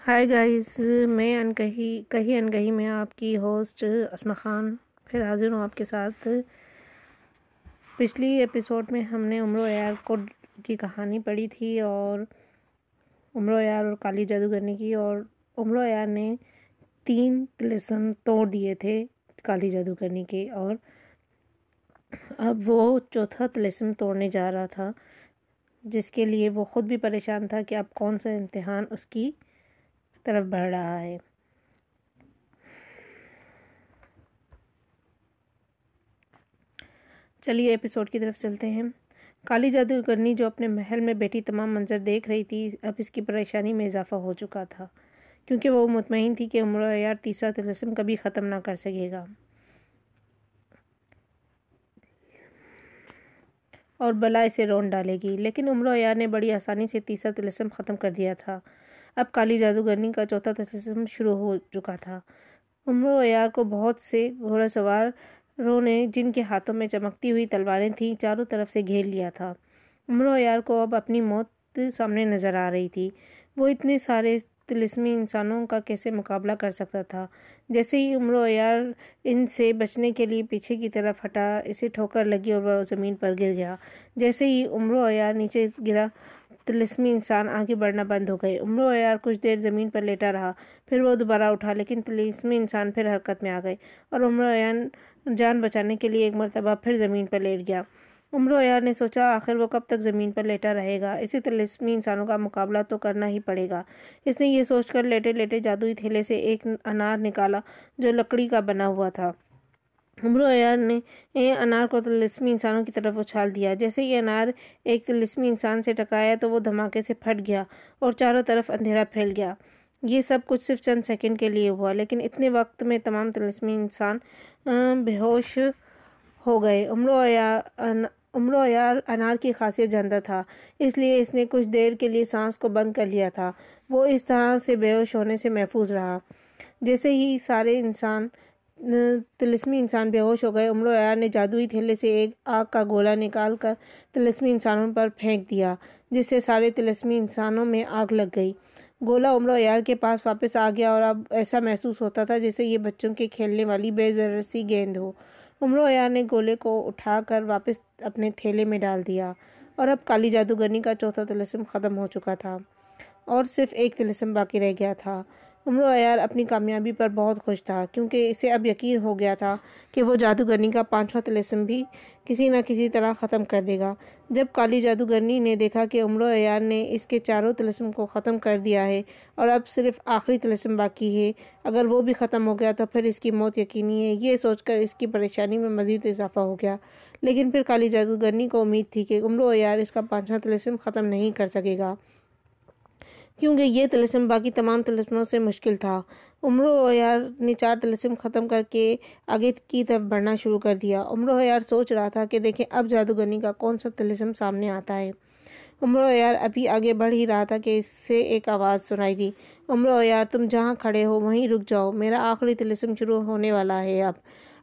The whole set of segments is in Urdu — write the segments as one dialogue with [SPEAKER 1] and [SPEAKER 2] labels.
[SPEAKER 1] ہائی گائز میں انکہی کہی انکہی میں آپ کی ہوسٹ اسما خان، پھر حاضر ہوں آپ کے ساتھ۔ پچھلی ایپیسوڈ میں ہم نے عمر و یار کو کی کہانی پڑھی تھی اور عمر و یار اور کالی جادوگرنی کی، اور عمر و یار نے تین طلسم توڑ دیے تھے کالی جادوگرنی کے۔ اور اب وہ چوتھا طلسم توڑنے جا رہا تھا، جس کے لیے وہ خود بھی پریشان تھا کہ اب کون سا امتحان اس کی طرف بڑھ رہا ہے۔ چلیے ایپیسوڈ کی طرف چلتے ہیں۔ کالی جادوگرنی جو اپنے محل میں بیٹھی تمام منظر دیکھ رہی تھی، اب اس کی پریشانی میں اضافہ ہو چکا تھا، کیونکہ وہ مطمئن تھی کہ عمر یار تیسرا طلسم کبھی ختم نہ کر سکے گا۔ اور بلا اسے رون ڈالے گی، لیکن عمر یار نے بڑی آسانی سے تیسرا طلسم ختم کر دیا تھا۔ اب کالی جادوگرنی کا چوتھا طلسم شروع ہو چکا تھا۔ عمر یار کو بہت سے گھوڑا سواروں نے جن کے ہاتھوں میں چمکتی ہوئی تلواریں تھیں چاروں طرف سے گھیر لیا تھا۔ عمر یار کو اب اپنی موت سامنے نظر آ رہی تھی۔ وہ اتنے سارے طلسمی انسانوں کا کیسے مقابلہ کر سکتا تھا؟ جیسے ہی عمر یار ان سے بچنے کے لیے پیچھے کی طرف ہٹا، اسے ٹھوکر لگی اور وہ زمین پر گر گیا۔ جیسے ہی عمر و یار نیچے گرا طلسمی انسان آگے بڑھنا بند ہو گئے۔ عمر و یار کچھ دیر زمین پر لیٹا رہا، پھر وہ دوبارہ اٹھا، لیکن طلسمی انسان پھر حرکت میں آ گئے اور عمر یار جان بچانے کے لیے ایک مرتبہ پھر زمین پر لیٹ گیا۔ عمر یار نے سوچا، آخر وہ کب تک زمین پر لیٹا رہے گا؟ اسی طلسمی انسانوں کا مقابلہ تو کرنا ہی پڑے گا۔ اس نے یہ سوچ کر لیٹے لیٹے جادوئی تھیلے سے ایک انار نکالا جو لکڑی کا بنا ہوا تھا۔ عمر یار نے انار کو طلسمی انسانوں کی طرف اچھال دیا۔ جیسے یہ انار ایک طلسمی انسان سے ٹکرایا تو وہ دھماکے سے پھٹ گیا اور چاروں طرف اندھیرا پھیل گیا۔ یہ سب کچھ صرف چند سیکنڈ کے لیے ہوا، لیکن اتنے وقت میں تمام طلسمی انسان بے ہوش ہو گئے۔ عمر یار انار کی خاصیت جانتا تھا، اس لیے اس نے کچھ دیر کے لیے سانس کو بند کر لیا تھا۔ وہ اس طرح سے بے ہوش ہونے سے محفوظ رہا۔ جیسے ہی سارے انسان طلسمی انسان بے ہوش ہو گئے، عمر یار نے جادوئی تھیلے سے ایک آگ کا گولا نکال کر طلسمی انسانوں پر پھینک دیا، جس سے سارے طلسمی انسانوں میں آگ لگ گئی۔ گولا عمر یار کے پاس واپس آ گیا اور اب ایسا محسوس ہوتا تھا جیسے یہ بچوں کے کھیلنے والی بے ضرر سی گیند ہو۔ عمر یار نے گولے کو اٹھا کر واپس اپنے تھیلے میں ڈال دیا اور اب کالی جادوگرنی کا چوتھا طلسم ختم ہو چکا تھا اور صرف ایک طلسم باقی رہ گیا تھا۔ عمر یار اپنی کامیابی پر بہت خوش تھا، کیونکہ اسے اب یقین ہو گیا تھا کہ وہ جادوگرنی کا پانچواں طلسم بھی کسی نہ کسی طرح ختم کر دے گا۔ جب کالی جادوگرنی نے دیکھا کہ عمر و یار نے اس کے چاروں طلسم کو ختم کر دیا ہے اور اب صرف آخری طلسم باقی ہے، اگر وہ بھی ختم ہو گیا تو پھر اس کی موت یقینی ہے۔ یہ سوچ کر اس کی پریشانی میں مزید اضافہ ہو گیا۔ لیکن پھر کالی جادوگرنی کو امید تھی کہ عمر یار اس کا پانچواں طلسم ختم نہیں کر سکے گا۔ کیونکہ یہ طلسم باقی تمام طلسموں سے مشکل تھا۔ عمر و یار نے چار طلسم ختم کر کے آگے کی طرف بڑھنا شروع کر دیا۔ عمر و یار سوچ رہا تھا کہ دیکھیں اب جادوگرنی کا کون سا طلسم سامنے آتا ہے۔ عمر و یار ابھی آگے بڑھ ہی رہا تھا کہ اس سے ایک آواز سنائی دی۔ عمر و یار تم جہاں کھڑے ہو وہیں رک جاؤ۔ میرا آخری طلسم شروع ہونے والا ہے اب۔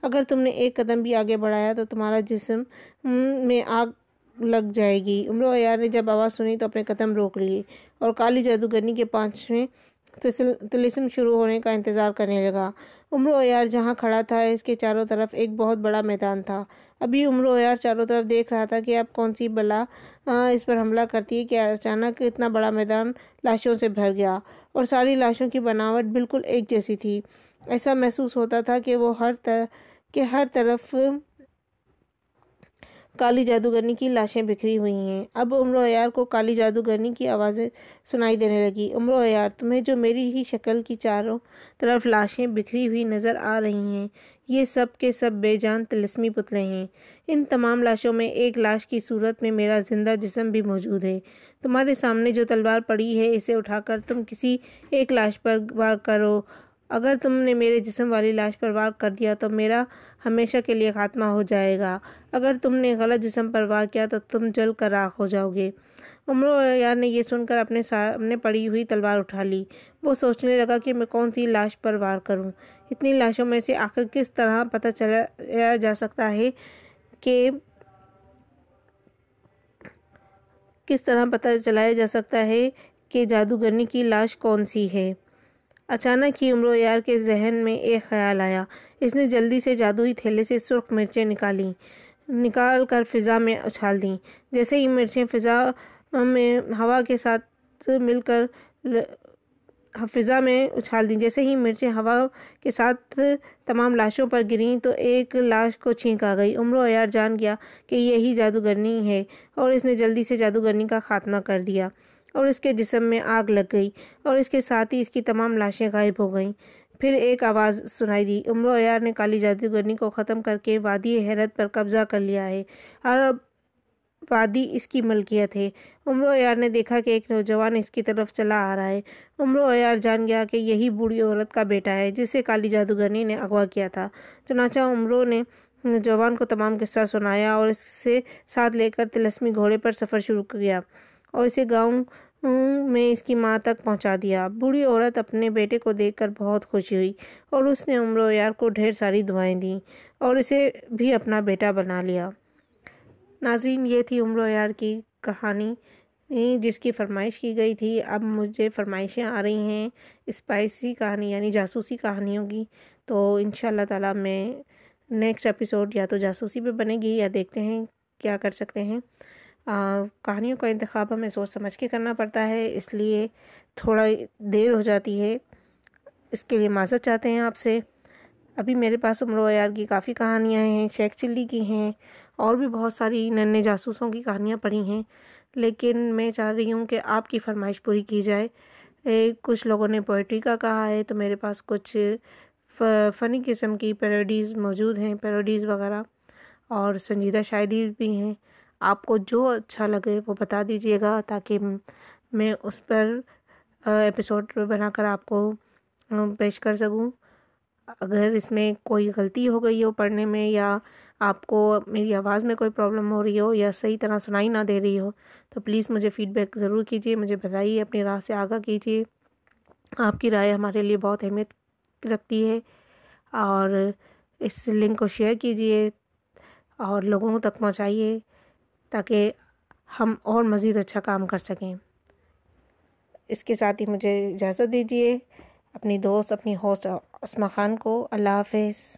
[SPEAKER 1] اگر تم نے ایک قدم بھی آگے بڑھایا تو تمہارا جسم میں آگ لگ جائے گی۔ عمر یار نے جب آواز سنی تو اپنے قدم روک لیے اور کالی جادوگرنی کے پانچویں طلسم شروع ہونے کا انتظار کرنے لگا۔ عمر یار جہاں کھڑا تھا، اس کے چاروں طرف ایک بہت بڑا میدان تھا۔ ابھی عمر یار چاروں طرف دیکھ رہا تھا کہ اب کون سی بلا اس پر حملہ کرتی ہے کہ اچانک اتنا بڑا میدان لاشوں سے بھر گیا اور ساری لاشوں کی بناوٹ بالکل ایک جیسی تھی۔ ایسا محسوس ہوتا تھا کہ وہ ہر طرح کہ ہر طرف کالی جادوگرنی کی لاشیں بکھری ہوئی ہیں۔ اب عمر یار کو کالی جادوگرنی کی آوازیں سنائی دینے لگی۔ عمر یار تمہیں جو میری ہی شکل کی چاروں طرف لاشیں بکھری ہوئی نظر آ رہی ہیں، یہ سب کے سب بے جان طلسمی پتلے ہیں۔ ان تمام لاشوں میں ایک لاش کی صورت میں میرا زندہ جسم بھی موجود ہے۔ تمہارے سامنے جو تلوار پڑی ہے، اسے اٹھا کر تم کسی ایک لاش پر وار کرو۔ اگر تم نے میرے جسم والی لاش پر وار کر دیا تو میرا ہمیشہ کے لیے خاتمہ ہو جائے گا۔ اگر تم نے غلط جسم پر وار کیا تو تم جل کر راکھ ہو جاؤ گے۔ عمر یار نے یہ سن کر اپنے سامنے پڑی ہوئی تلوار اٹھا لی۔ وہ سوچنے لگا کہ میں کون سی لاش پر وار کروں۔ اتنی لاشوں میں سے آخر کس طرح پتہ چلایا جا سکتا ہے کہ کس طرح پتہ چلایا جا سکتا ہے کہ جادوگرنی کی لاش کون سی ہے۔ اچانک ہی عمر یار کے ذہن میں ایک خیال آیا۔ اس نے جلدی سے جادوئی تھیلے سے سرخ مرچیں نکالیں نکال کر فضا میں اچھال دیں۔ جیسے ہی مرچیں فضا میں، ہوا کے ساتھ مل کر فضا میں اچھال دیں۔ جیسے ہی مرچیں ہوا کے ساتھ تمام لاشوں پر گریں تو ایک لاش کو چھینک آ گئی۔ عمر عیار جان گیا کہ یہی جادوگرنی ہے اور اس نے جلدی سے جادوگرنی کا خاتمہ کر دیا۔ اور اس کے جسم میں آگ لگ گئی اور اس کے ساتھ ہی اس کی تمام لاشیں غائب ہو گئیں۔ پھر ایک آواز سنائی دی۔ عمر عیار نے کالی جادوگرنی کو ختم کر کے وادی حیرت پر قبضہ کر لیا ہے اور اب وادی اس کی ملکیت ہے۔ عمر عیار نے دیکھا کہ ایک نوجوان اس کی طرف چلا آ رہا ہے۔ عمر عیار جان گیا کہ یہی بوڑھی عورت کا بیٹا ہے جسے کالی جادوگرنی نے اغوا کیا تھا۔ چنانچہ عمروں نے نوجوان کو تمام قصہ سنایا اور اس سے ساتھ لے کر تلسمی گھوڑے پر سفر شروع کیا اور اسے گاؤں میں اس کی ماں تک پہنچا دیا۔ بوڑھی عورت اپنے بیٹے کو دیکھ کر بہت خوشی ہوئی اور اس نے عمر و یار کو ڈھیر ساری دعائیں دیں اور اسے بھی اپنا بیٹا بنا لیا۔ ناظرین، یہ تھی عمر یار کی کہانی جس کی فرمائش کی گئی تھی۔ اب مجھے فرمائشیں آ رہی ہیں اسپائسی کہانی یعنی جاسوسی کہانیوں کی۔ تو انشاءاللہ تعالی میں نیکسٹ ایپیسوڈ یا تو جاسوسی پہ بنے گی یا دیکھتے ہیں کیا کر سکتے ہیں۔ کہانیوں کا انتخاب ہمیں سوچ سمجھ کے کرنا پڑتا ہے، اس لیے تھوڑا دیر ہو جاتی ہے۔ اس کے لیے معذرت چاہتے ہیں آپ سے۔ ابھی میرے پاس عمر یار کی کافی کہانیاں ہیں، شیخ چلی کی ہیں، اور بھی بہت ساری ننے جاسوسوں کی کہانیاں پڑھی ہیں۔ لیکن میں چاہ رہی ہوں کہ آپ کی فرمائش پوری کی جائے۔ کچھ لوگوں نے پوئٹری کا کہا ہے تو میرے پاس کچھ فنی قسم کی پیروڈیز موجود ہیں، پیروڈیز وغیرہ۔ اور سنجیدہ شاعری بھی ہیں۔ آپ کو جو اچھا لگے وہ بتا دیجیے گا تاکہ میں اس پر ایپیسوڈ بنا کر آپ کو پیش کر سکوں۔ اگر اس میں کوئی غلطی ہو گئی ہو پڑھنے میں یا آپ کو میری آواز میں کوئی پرابلم ہو رہی ہو یا صحیح طرح سنائی نہ دے رہی ہو، تو پلیز مجھے فیڈ بیک ضرور کیجیے، مجھے بتائیے، اپنی راہ سے آگاہ کیجیے۔ آپ کی رائے ہمارے لیے بہت اہمیت رکھتی ہے اور اس لنک کو شیئر کیجیے اور لوگوں تک پہنچائیے۔ تاکہ ہم اور مزید اچھا کام کر سکیں۔ اس کے ساتھ ہی مجھے اجازت دیجیے اپنی دوست، اپنی ہوسٹ اسما خان کو اللہ حافظ۔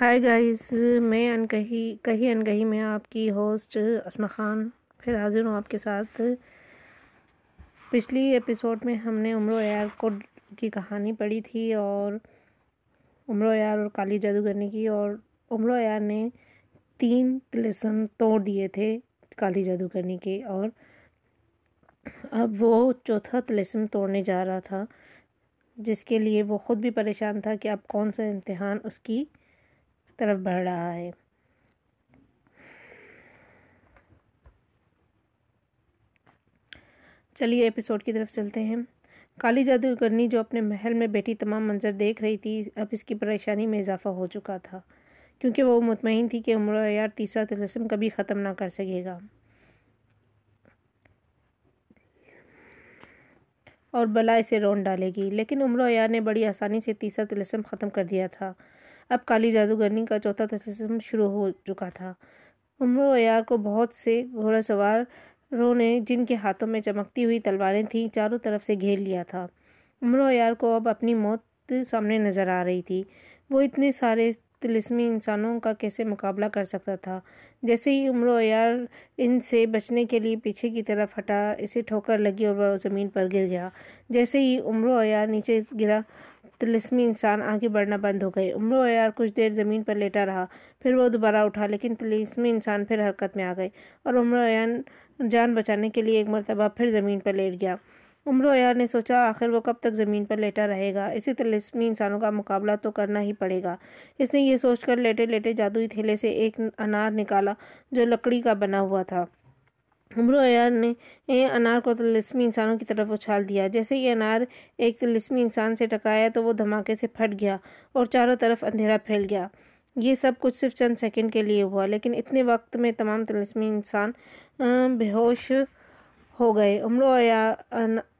[SPEAKER 1] ہائی گائز میں انکہی کہی انکہی میں آپ کی ہوسٹ اسما خان، پھر حاضر ہوں آپ کے ساتھ۔ پچھلی ایپیسوڈ میں ہم نے عمر عیار کو کی کہانی پڑھی تھی اور عمر عیار اور کالی جادوگرنی کی اور عمر و عیار نے تین تلسم توڑ دیے تھے کالی جادوگرنی کے اور اب وہ چوتھا تلسم توڑنے جا رہا تھا، جس کے لیے وہ خود بھی پریشان تھا کہ اب کون سا امتحان اس کی طرف بڑھ رہا ہے۔ چلیے ایپیسوڈ کی طرف چلتے ہیں۔ کالی جادوگرنی جو اپنے محل میں بیٹھی تمام منظر دیکھ رہی تھی، اب اس کی پریشانی میں اضافہ ہو چکا تھا، کیونکہ وہ مطمئن تھی کہ عمر عیار تیسرا تلسم کبھی ختم نہ کر سکے گا۔ اور بلا اسے رون ڈالے گی، لیکن عمر عیار نے بڑی آسانی سے تیسرا تلسم ختم کر دیا تھا۔ اب کالی جادوگرنی کا چوتھا تلسم شروع ہو چکا تھا۔ عمر عیار کو بہت سے گھوڑا سوار رو نے جن کے ہاتھوں میں چمکتی ہوئی تلواریں تھیں، چاروں طرف سے گھیر لیا تھا۔ عمر عیار کو اب اپنی موت سامنے نظر آ رہی تھی۔ وہ اتنے سارے تلسمی انسانوں کا کیسے مقابلہ کر سکتا تھا؟ جیسے ہی عمر عیار ان سے بچنے کے لیے پیچھے کی طرف ہٹا، اسے ٹھوکر لگی اور وہ زمین پر گر گیا۔ جیسے ہی عمر عیار نیچے گرا تلسمی انسان آگے بڑھنا بند ہو گئے۔ عمر عیار کچھ دیر زمین پر لیٹا رہا، پھر وہ دوبارہ اٹھا، لیکن تلسمی انسان پھر حرکت میں آ گئے اور عمر عیار جان بچانے کے لیے ایک مرتبہ پھر زمین پر لیٹ گیا۔ عمر عیار نے سوچا، آخر وہ کب تک زمین پر لیٹا رہے گا؟ اسی تلسمی انسانوں کا مقابلہ تو کرنا ہی پڑے گا۔ اس نے یہ سوچ کر لیٹے لیٹے جادوئی تھیلے سے ایک انار نکالا جو لکڑی کا بنا ہوا تھا۔ عمر عیار نے انار کو تلسمی انسانوں کی طرف اچھال دیا۔ جیسے یہ انار ایک تلسمی انسان سے ٹکرایا تو وہ دھماکے سے پھٹ گیا اور چاروں طرف اندھیرا پھیل گیا۔ یہ سب کچھ صرف چند سیکنڈ کے لیے ہوا، لیکن اتنے وقت میں تمام تلسمی انسان بے ہوش ہو گئے۔ عمر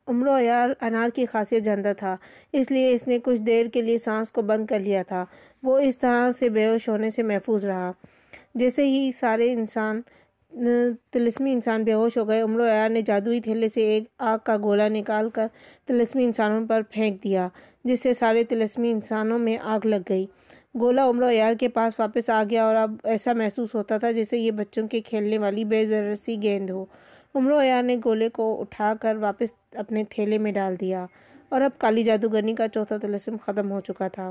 [SPEAKER 1] عمر یار انار کی خاصیت جانتا تھا، اس لیے اس نے کچھ دیر کے لیے سانس کو بند کر لیا تھا۔ وہ اس طرح سے بے ہوش ہونے سے محفوظ رہا۔ جیسے ہی سارے انسان تلسمی انسان بے ہوش ہو گئے، عمر یار نے جادوئی تھیلے سے ایک آگ کا گولا نکال کر تلسمی انسانوں پر پھینک دیا، جس سے سارے تلسمی انسانوں میں آگ لگ گئی۔ گولا عمر یار کے پاس واپس آ گیا اور اب ایسا محسوس ہوتا تھا جیسے یہ بچوں کے کھیلنے والی بے سی گیند ہو۔ عمر یار نے گولے کو اٹھا کر واپس اپنے تھیلے میں ڈال دیا اور اب کالی جادوگرنی کا چوتھا تلسم ختم ہو چکا تھا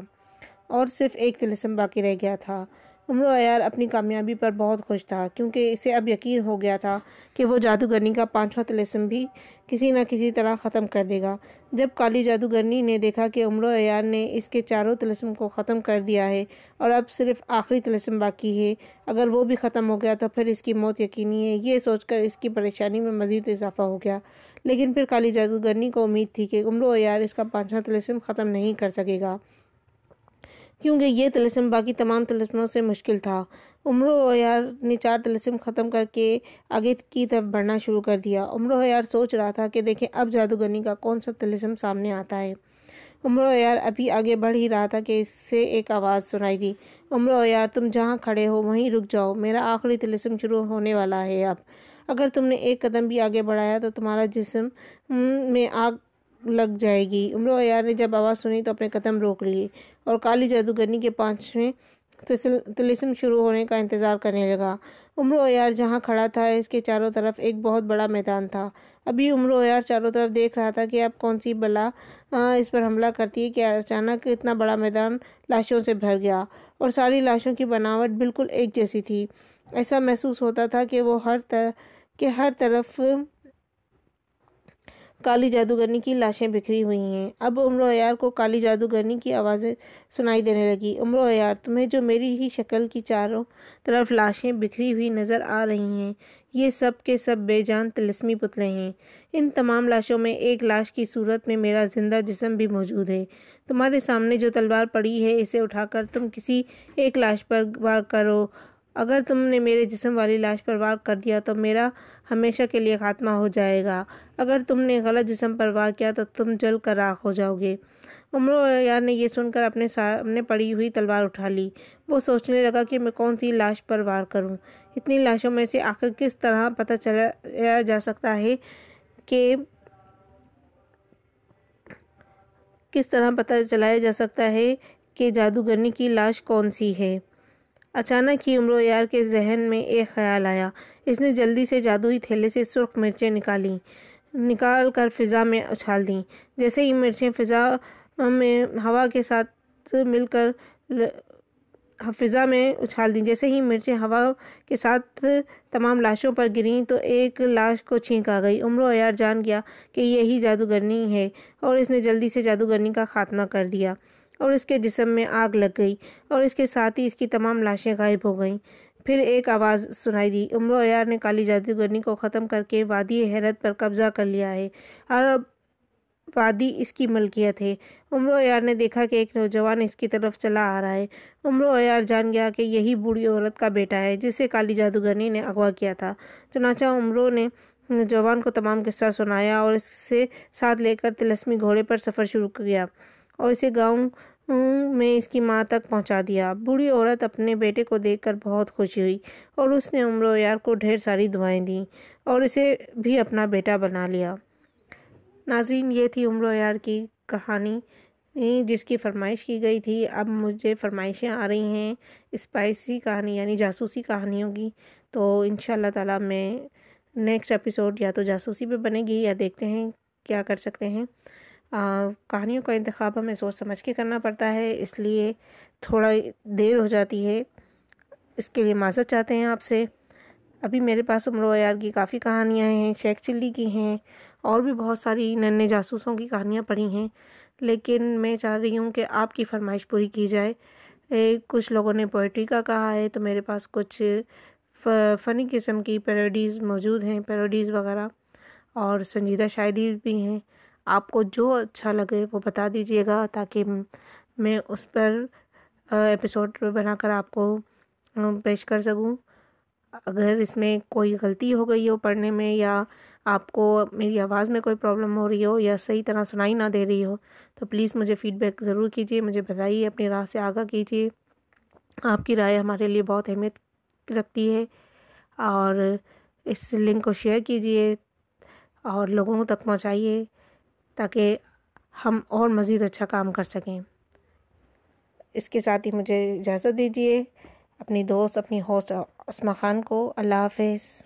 [SPEAKER 1] اور صرف ایک تلسم باقی رہ گیا تھا۔ عمر عیار اپنی کامیابی پر بہت خوش تھا، کیونکہ اسے اب یقین ہو گیا تھا کہ وہ جادوگرنی کا پانچواں تلسم بھی کسی نہ کسی طرح ختم کر دے گا۔ جب کالی جادوگرنی نے دیکھا کہ عمر و عیار نے اس کے چاروں تلسم کو ختم کر دیا ہے اور اب صرف آخری تلسم باقی ہے، اگر وہ بھی ختم ہو گیا تو پھر اس کی موت یقینی ہے۔ یہ سوچ کر اس کی پریشانی میں مزید اضافہ ہو گیا۔ لیکن پھر کالی جادوگرنی کو امید تھی کہ عمر و عیار اس کا پانچواں تلسم ختم نہیں کر سکے گا۔ کیونکہ یہ تلسم باقی تمام تلسموں سے مشکل تھا۔ عمر ویار نے چار تلسم ختم کر کے آگے کی طرف بڑھنا شروع کر دیا۔ عمر ویار سوچ رہا تھا کہ دیکھیں اب جادوگرنی کا کون سا تلسم سامنے آتا ہے۔ عمر ویار ابھی آگے بڑھ ہی رہا تھا کہ اس سے ایک آواز سنائی دی۔ عمر ویار تم جہاں کھڑے ہو وہیں رک جاؤ۔ میرا آخری تلسم شروع ہونے والا ہے اب۔ اگر تم نے ایک قدم بھی آگے بڑھایا تو تمہارا جسم میں آگ لگ جائے گی۔ عمر و عیار نے جب آواز سنی تو اپنے قدم روک لیے۔ اور کالی جادوگرنی کے پانچویں تلسم شروع ہونے کا انتظار کرنے لگا۔ عمر و عیار جہاں کھڑا تھا، اس کے چاروں طرف ایک بہت بڑا میدان تھا۔ ابھی عمر و عیار چاروں طرف دیکھ رہا تھا کہ اب کون سی بلا اس پر حملہ کرتی ہے کہ اچانک اتنا بڑا میدان لاشوں سے بھر گیا اور ساری لاشوں کی بناوٹ بالکل ایک جیسی تھی۔ ایسا محسوس ہوتا تھا کہ وہ ہر طرح کہ ہر طرف کالی جادوگرنی کی لاشیں بکھری ہوئی ہیں۔ اب عمر عیار کو کالی جادوگرنی کی آوازیں سنائی دینے لگی۔ عمر عیار، تمہیں جو میری ہی شکل کی چاروں طرف لاشیں بکھری ہوئی نظر آ رہی ہیں، یہ سب کے سب بے جان تلسمی پتلے ہیں۔ ان تمام لاشوں میں ایک لاش کی صورت میں میرا زندہ جسم بھی موجود ہے۔ تمہارے سامنے جو تلوار پڑی ہے، اسے اٹھا کر تم کسی ایک لاش پر وار کرو۔ اگر تم نے میرے جسم والی لاش پر وار کر دیا تو میرا ہمیشہ کے لیے خاتمہ ہو جائے گا۔ اگر تم نے غلط جسم پر وار کیا تو تم جل کر راکھ ہو جاؤ گے۔ عمر یار نے یہ سن کر اپنے سامنے پڑی ہوئی تلوار اٹھا لی۔ وہ سوچنے لگا کہ میں کون سی لاش پر وار کروں۔ اتنی لاشوں میں سے آخر کس طرح پتہ چلایا جا سکتا ہے کہ کس طرح پتہ چلایا جا سکتا ہے کہ جادوگرنی کی لاش کون سی ہے۔ اچانک ہی عمر یار کے ذہن میں ایک خیال آیا۔ اس نے جلدی سے جادوئی تھیلے سے سرخ مرچیں نکالیں نکال کر فضا میں اچھال دیں۔ جیسے ہی مرچیں فضا میں، ہوا کے ساتھ مل کر فضا میں اچھال دیں۔ جیسے ہی مرچیں ہوا کے ساتھ تمام لاشوں پر گریں تو ایک لاش کو چھینک آ گئی۔ عمر عیار جان گیا کہ یہی جادوگرنی ہے اور اس نے جلدی سے جادوگرنی کا خاتمہ کر دیا۔ اور اس کے جسم میں آگ لگ گئی اور اس کے ساتھ ہی اس کی تمام لاشیں غائب ہو گئیں۔ پھر ایک آواز سنائی دی۔ عمر عیار نے کالی جادوگرنی کو ختم کر کے وادی حیرت پر قبضہ کر لیا ہے اور اب وادی اس کی ملکیت ہے۔ عمر عیار نے دیکھا کہ ایک نوجوان اس کی طرف چلا آ رہا ہے۔ عمر عیار جان گیا کہ یہی بوڑھی عورت کا بیٹا ہے جسے کالی جادوگرنی نے اغوا کیا تھا۔ چنانچہ عمروں نے نوجوان کو تمام قصہ سنایا اور اس سے ساتھ لے کر تلسمی گھوڑے پر سفر شروع کیا اور اسے گاؤں میں اس کی ماں تک پہنچا دیا۔ بوڑھی عورت اپنے بیٹے کو دیکھ کر بہت خوشی ہوئی اور اس نے عمر و یار کو ڈھیر ساری دعائیں دیں اور اسے بھی اپنا بیٹا بنا لیا۔ ناظرین، یہ تھی عمر و یار کی کہانی جس کی فرمائش کی گئی تھی۔ اب مجھے فرمائشیں آ رہی ہیں، اسپائسی کہانی یعنی جاسوسی کہانیوں کی۔ تو انشاءاللہ تعالی میں نیکسٹ ایپیسوڈ یا تو جاسوسی پہ بنے گی یا دیکھتے ہیں کیا کر سکتے ہیں۔ کہانیوں کا انتخاب ہمیں سوچ سمجھ کے کرنا پڑتا ہے، اس لیے تھوڑا دیر ہو جاتی ہے۔ اس کے لیے معذرت چاہتے ہیں آپ سے۔ ابھی میرے پاس عمر یار کی کافی کہانیاں ہیں، شیخ چلی کی ہیں، اور بھی بہت ساری ننے جاسوسوں کی کہانیاں پڑھی ہیں۔ لیکن میں چاہ رہی ہوں کہ آپ کی فرمائش پوری کی جائے۔ کچھ لوگوں نے پوئٹری کا کہا ہے تو میرے پاس کچھ فنی قسم کی پیروڈیز موجود ہیں، پیروڈیز وغیرہ۔ اور سنجیدہ شاعری بھی ہیں۔ آپ کو جو اچھا لگے وہ بتا دیجیے گا تاکہ میں اس پر ایپیسوڈ بنا کر آپ کو پیش کر سکوں۔ اگر اس میں کوئی غلطی ہو گئی ہو پڑھنے میں یا آپ کو میری آواز میں کوئی پرابلم ہو رہی ہو یا صحیح طرح سنائی نہ دے رہی ہو، تو پلیز مجھے فیڈ بیک ضرور کیجیے، مجھے بتائیے، اپنی راہ سے آگاہ کیجیے۔ آپ کی رائے ہمارے لیے بہت اہمیت رکھتی ہے اور اس لنک کو شیئر کیجیے اور لوگوں تک پہنچائیے۔ تاکہ ہم اور مزید اچھا کام کر سکیں۔ اس کے ساتھ ہی مجھے اجازت دیجیے اپنی دوست، اپنی ہوسٹ اسما خان کو اللہ حافظ۔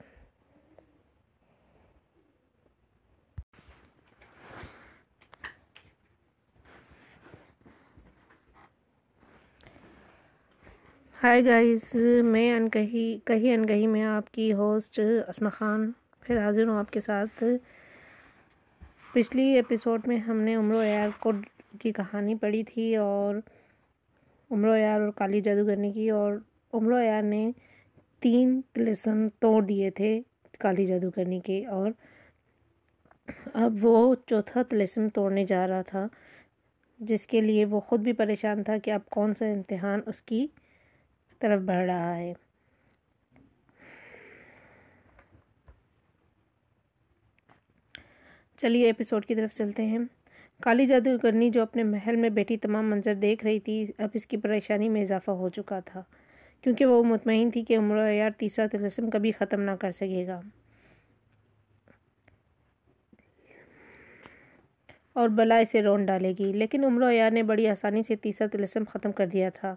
[SPEAKER 1] ہائی گائز میں انکہی، کہی انکہی میں آپ کی ہوسٹ اسما خان، پھر حاضر ہوں آپ کے ساتھ۔ پچھلی ایپیسوڈ میں ہم نے عمر و یار کو کی کہانی پڑھی تھی اور عمر و یار اور کالی جادوگرنی کی اور عمر و یار نے تین تلسم توڑ دیے تھے کالی جادوگرنی کے اور اب وہ چوتھا تلسم توڑنے جا رہا تھا، جس کے لیے وہ خود بھی پریشان تھا کہ اب کون سا امتحان اس کی طرف بڑھ رہا ہے۔ چلیے ایپیسوڈ کی طرف چلتے ہیں۔ کالی جادوگرنی جو اپنے محل میں بیٹھی تمام منظر دیکھ رہی تھی، اب اس کی پریشانی میں اضافہ ہو چکا تھا، کیونکہ وہ مطمئن تھی کہ عمر یار تیسرا تلسم کبھی ختم نہ کر سکے گا۔ اور بلا اسے رون ڈالے گی، لیکن عمر یار نے بڑی آسانی سے تیسرا تلسم ختم کر دیا تھا۔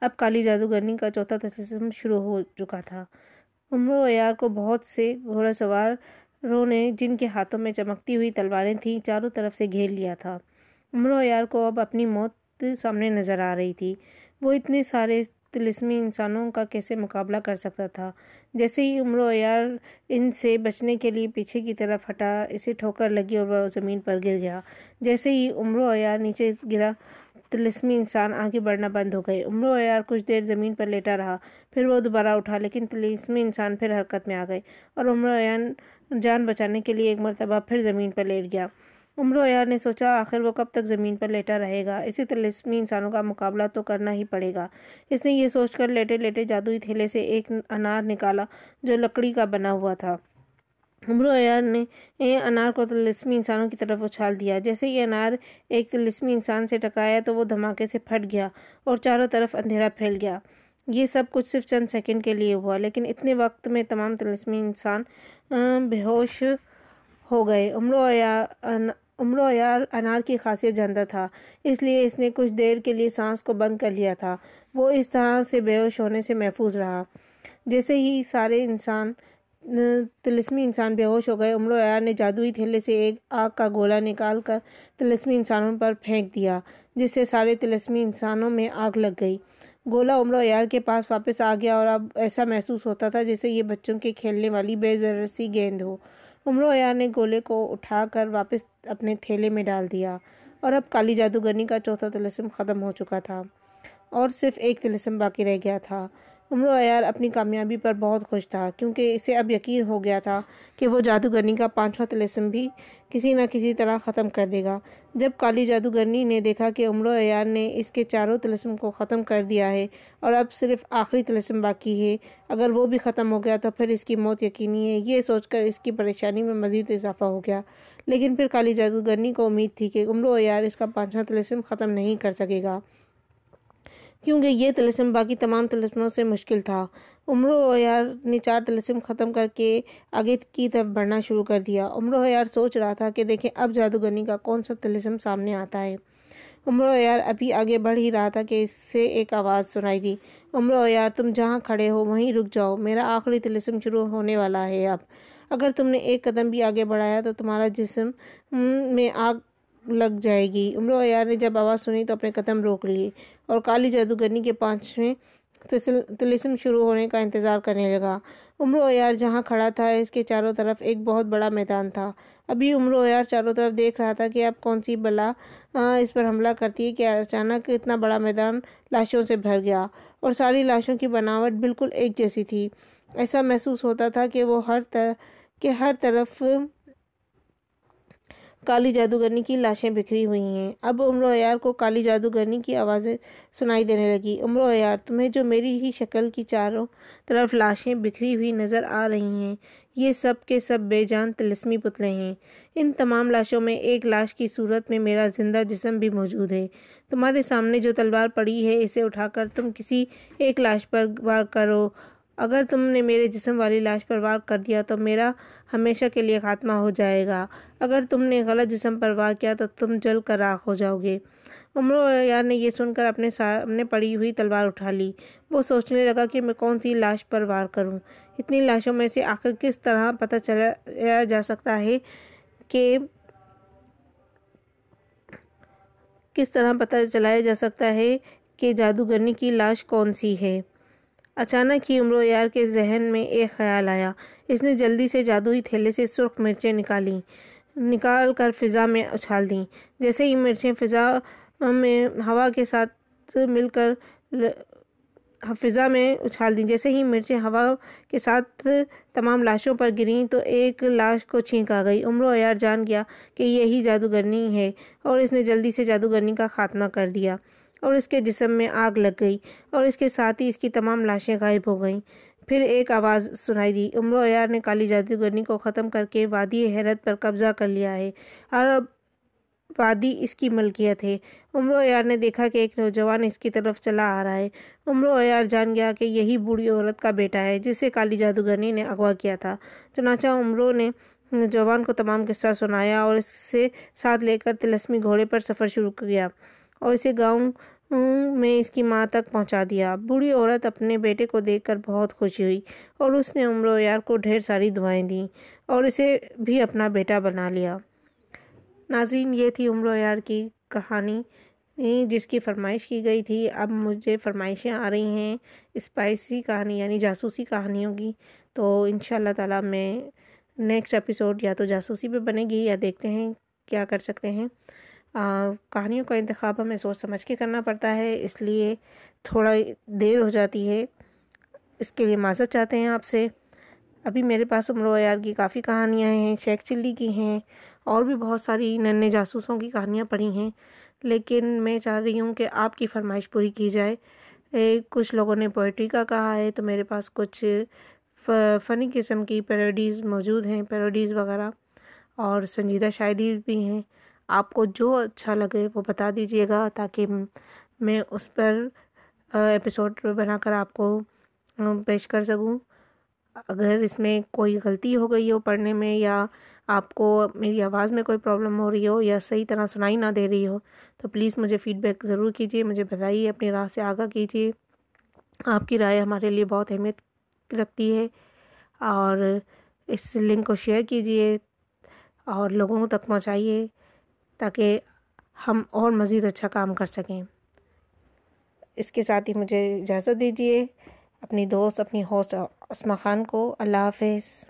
[SPEAKER 1] اب کالی جادوگرنی کا چوتھا تلسم شروع ہو چکا تھا۔ عمر یار کو بہت سے گھوڑا سوار رو نے جن کے ہاتھوں میں چمکتی ہوئی تلواریں تھیں، چاروں طرف سے گھیر لیا تھا۔ عمر یار کو اب اپنی موت سامنے نظر آ رہی تھی۔ وہ اتنے سارے تلسمی انسانوں کا کیسے مقابلہ کر سکتا تھا؟ جیسے ہی عمر یار ان سے بچنے کے لیے پیچھے کی طرف ہٹا، اسے ٹھوکر لگی اور وہ زمین پر گر گیا۔ جیسے ہی عمر و یار نیچے گرا، تلسمی انسان آگے بڑھنا بند ہو گئے۔ عمر و یار کچھ دیر زمین پر لیٹا رہا، پھر وہ دوبارہ اٹھا، لیکن تلسمی انسان پھر حرکت میں آ گئے اور عمر یار جان بچانے کے لیے ایک مرتبہ پھر زمین پر لیٹ گیا۔ عمر یار نے سوچا، آخر وہ کب تک زمین پر لیٹا رہے گا؟ اسی تلسمی انسانوں کا مقابلہ تو کرنا ہی پڑے گا۔ اس نے یہ سوچ کر لیٹے لیٹے جادوئی تھیلے سے ایک انار نکالا جو لکڑی کا بنا ہوا تھا۔ عمر یار نے انار کو تلسمی انسانوں کی طرف اچھال دیا۔ جیسے یہ انار ایک تلسمی انسان سے ٹکرایا تو وہ دھماکے سے پھٹ گیا اور چاروں طرف اندھیرا پھیل گیا۔ یہ سب کچھ صرف چند سیکنڈ کے لیے ہوا، لیکن اتنے وقت میں تمام تلسمی انسان بے ہوش ہو گئے۔ عمر و یار انار کی خاصیت جانتا تھا، اس لیے اس نے کچھ دیر کے لیے سانس کو بند کر لیا تھا۔ وہ اس طرح سے بے ہوش ہونے سے محفوظ رہا۔ جیسے ہی سارے انسان تلسمی انسان بے ہوش ہو گئے، عمر و نے جادوئی تھیلے سے ایک آگ کا گولا نکال کر تلسمی انسانوں پر پھینک دیا، جس سے سارے تلسمی انسانوں میں آگ لگ گئی۔ گولا عمرہ یار کے پاس واپس آ گیا اور اب ایسا محسوس ہوتا تھا جیسے یہ بچوں کے کھیلنے والی بے سی گیند ہو۔ عمر یار نے گولے کو اٹھا کر واپس اپنے تھیلے میں ڈال دیا اور اب کالی جادوگرنی کا چوتھا تلسم ختم ہو چکا تھا اور صرف ایک تلسم باقی رہ گیا تھا۔ عمر عیار اپنی کامیابی پر بہت خوش تھا، کیونکہ اسے اب یقین ہو گیا تھا کہ وہ جادوگرنی کا پانچواں تلسم بھی کسی نہ کسی طرح ختم کر دے گا۔ جب کالی جادوگرنی نے دیکھا کہ عمر عیار نے اس کے چاروں تلسم کو ختم کر دیا ہے اور اب صرف آخری تلسم باقی ہے، اگر وہ بھی ختم ہو گیا تو پھر اس کی موت یقینی ہے۔ یہ سوچ کر اس کی پریشانی میں مزید اضافہ ہو گیا۔ لیکن پھر کالی جادوگرنی کو امید تھی کہ عمر عیار اس کا پانچواں تلسم ختم نہیں کر سکے گا۔ کیونکہ یہ تلسم باقی تمام تلسموں سے مشکل تھا۔ عمر و یار نے چار تلسم ختم کر کے آگے کی طرف بڑھنا شروع کر دیا۔ عمر و یار سوچ رہا تھا کہ دیکھیں اب جادوگرنی کا کون سا تلسم سامنے آتا ہے۔ عمر و یار ابھی آگے بڑھ ہی رہا تھا کہ اس سے ایک آواز سنائی دی۔ عمر و یار تم جہاں کھڑے ہو وہیں رک جاؤ۔ میرا آخری تلسم شروع ہونے والا ہے اب۔ اگر تم نے ایک قدم بھی آگے بڑھایا تو تمہارا جسم میں آگ لگ جائے گی۔ عمر و عیار نے جب آواز سنی تو اپنے قدم روک لیے۔ اور کالی جادوگرنی کے پانچویں تلسم شروع ہونے کا انتظار کرنے لگا۔ عمر عیار جہاں کھڑا تھا، اس کے چاروں طرف ایک بہت بڑا میدان تھا۔ ابھی عمر و عیار چاروں طرف دیکھ رہا تھا کہ اب کون سی بلا اس پر حملہ کرتی ہے کہ اچانک اتنا بڑا میدان لاشوں سے بھر گیا اور ساری لاشوں کی بناوٹ بالکل ایک جیسی تھی۔ ایسا محسوس ہوتا تھا کہ وہ ہر طرح کہ ہر طرف کالی جادوگرنی کی لاشیں بکھری ہوئی ہیں۔ اب عمر عیار کو کالی جادوگرنی کی آوازیں سنائی دینے لگی۔ عمر عیار، تمہیں جو میری ہی شکل کی چاروں طرف لاشیں بکھری ہوئی نظر آ رہی ہیں، یہ سب کے سب بے جان تلسمی پتلے ہیں۔ ان تمام لاشوں میں ایک لاش کی صورت میں میرا زندہ جسم بھی موجود ہے۔ تمہارے سامنے جو تلوار پڑی ہے، اسے اٹھا کر تم کسی ایک لاش پر وار کرو۔ اگر تم نے میرے جسم والی لاش پر وار کر دیا تو میرا ہمیشہ کے لیے خاتمہ ہو جائے گا۔ اگر تم نے غلط جسم پر وار کیا تو تم جل کر راکھ ہو جاؤ گے۔ عمر یار نے یہ سن کر اپنے سامنے پڑی ہوئی تلوار اٹھا لی۔ وہ سوچنے لگا کہ میں کون سی لاش پر وار کروں۔ اتنی لاشوں میں سے آخر کس طرح پتہ چلایا جا سکتا ہے کہ کس طرح پتہ چلایا جا سکتا ہے کہ جادوگرنی کی لاش کون سی ہے۔ اچانک ہی عمر یار کے ذہن میں ایک خیال آیا۔ اس نے جلدی سے جادوئی تھیلے سے سرخ مرچیں نکالیں نکال کر فضا میں اچھال دیں۔ جیسے ہی مرچیں فضا میں، ہوا کے ساتھ مل کر فضا میں اچھال دیں۔ جیسے ہی مرچیں ہوا کے ساتھ تمام لاشوں پر گریں تو ایک لاش کو چھینک آ گئی۔ عمر عیار جان گیا کہ یہی جادوگرنی ہے اور اس نے جلدی سے جادوگرنی کا خاتمہ کر دیا۔ اور اس کے جسم میں آگ لگ گئی اور اس کے ساتھ ہی اس کی تمام لاشیں غائب ہو گئیں۔ پھر ایک آواز سنائی دی۔ عمر عیار نے کالی جادوگرنی کو ختم کر کے وادی حیرت پر قبضہ کر لیا ہے اور اب وادی اس کی ملکیت ہے۔ عمر عیار نے دیکھا کہ ایک نوجوان اس کی طرف چلا آ رہا ہے۔ عمر عیار جان گیا کہ یہی بوڑھی عورت کا بیٹا ہے جسے کالی جادوگرنی نے اغوا کیا تھا۔ چنانچہ عمرو نے نوجوان کو تمام قصہ سنایا اور اس سے ساتھ لے کر تلسمی گھوڑے پر سفر شروع کیا اور اسے گاؤں میں اس کی ماں تک پہنچا دیا۔ بوڑھی عورت اپنے بیٹے کو دیکھ کر بہت خوشی ہوئی اور اس نے عمر و یار کو ڈھیر ساری دعائیں دیں اور اسے بھی اپنا بیٹا بنا لیا۔ ناظرین، یہ تھی عمر یار کی کہانی جس کی فرمائش کی گئی تھی۔ اب مجھے فرمائشیں آ رہی ہیں اسپائسی کہانی یعنی جاسوسی کہانیوں کی۔ تو انشاءاللہ تعالی میں نیکسٹ ایپیسوڈ یا تو جاسوسی پہ بنے گی یا دیکھتے ہیں کیا کر سکتے ہیں۔ کہانیوں کا انتخاب ہمیں سوچ سمجھ کے کرنا پڑتا ہے، اس لیے تھوڑا دیر ہو جاتی ہے۔ اس کے لیے معذرت چاہتے ہیں آپ سے۔ ابھی میرے پاس عمر ویار کی کافی کہانیاں ہیں، شیخ چلی کی ہیں، اور بھی بہت ساری ننے جاسوسوں کی کہانیاں پڑھی ہیں۔ لیکن میں چاہ رہی ہوں کہ آپ کی فرمائش پوری کی جائے۔ کچھ لوگوں نے پوئٹری کا کہا ہے تو میرے پاس کچھ فنی قسم کی پیروڈیز موجود ہیں پیروڈیز وغیرہ۔ اور سنجیدہ شاعری بھی ہیں۔ آپ کو جو اچھا لگے وہ بتا دیجیے گا تاکہ میں اس پر ایپیسوڈ بنا کر آپ کو پیش کر سکوں۔ اگر اس میں کوئی غلطی ہو گئی ہو پڑھنے میں یا آپ کو میری آواز میں کوئی پرابلم ہو رہی ہو یا صحیح طرح سنائی نہ دے رہی ہو، تو پلیز مجھے فیڈ بیک ضرور کیجیے، مجھے بتائیے، اپنی راہ سے آگاہ کیجیے۔ آپ کی رائے ہمارے لیے بہت اہمیت رکھتی ہے اور اس لنک کو شیئر کیجیے اور لوگوں تک پہنچائیے۔ تاکہ ہم اور مزید اچھا کام کر سکیں۔ اس کے ساتھ ہی مجھے اجازت دیجیے اپنی دوست، اپنی ہوسٹ اسما خان کو اللہ حافظ۔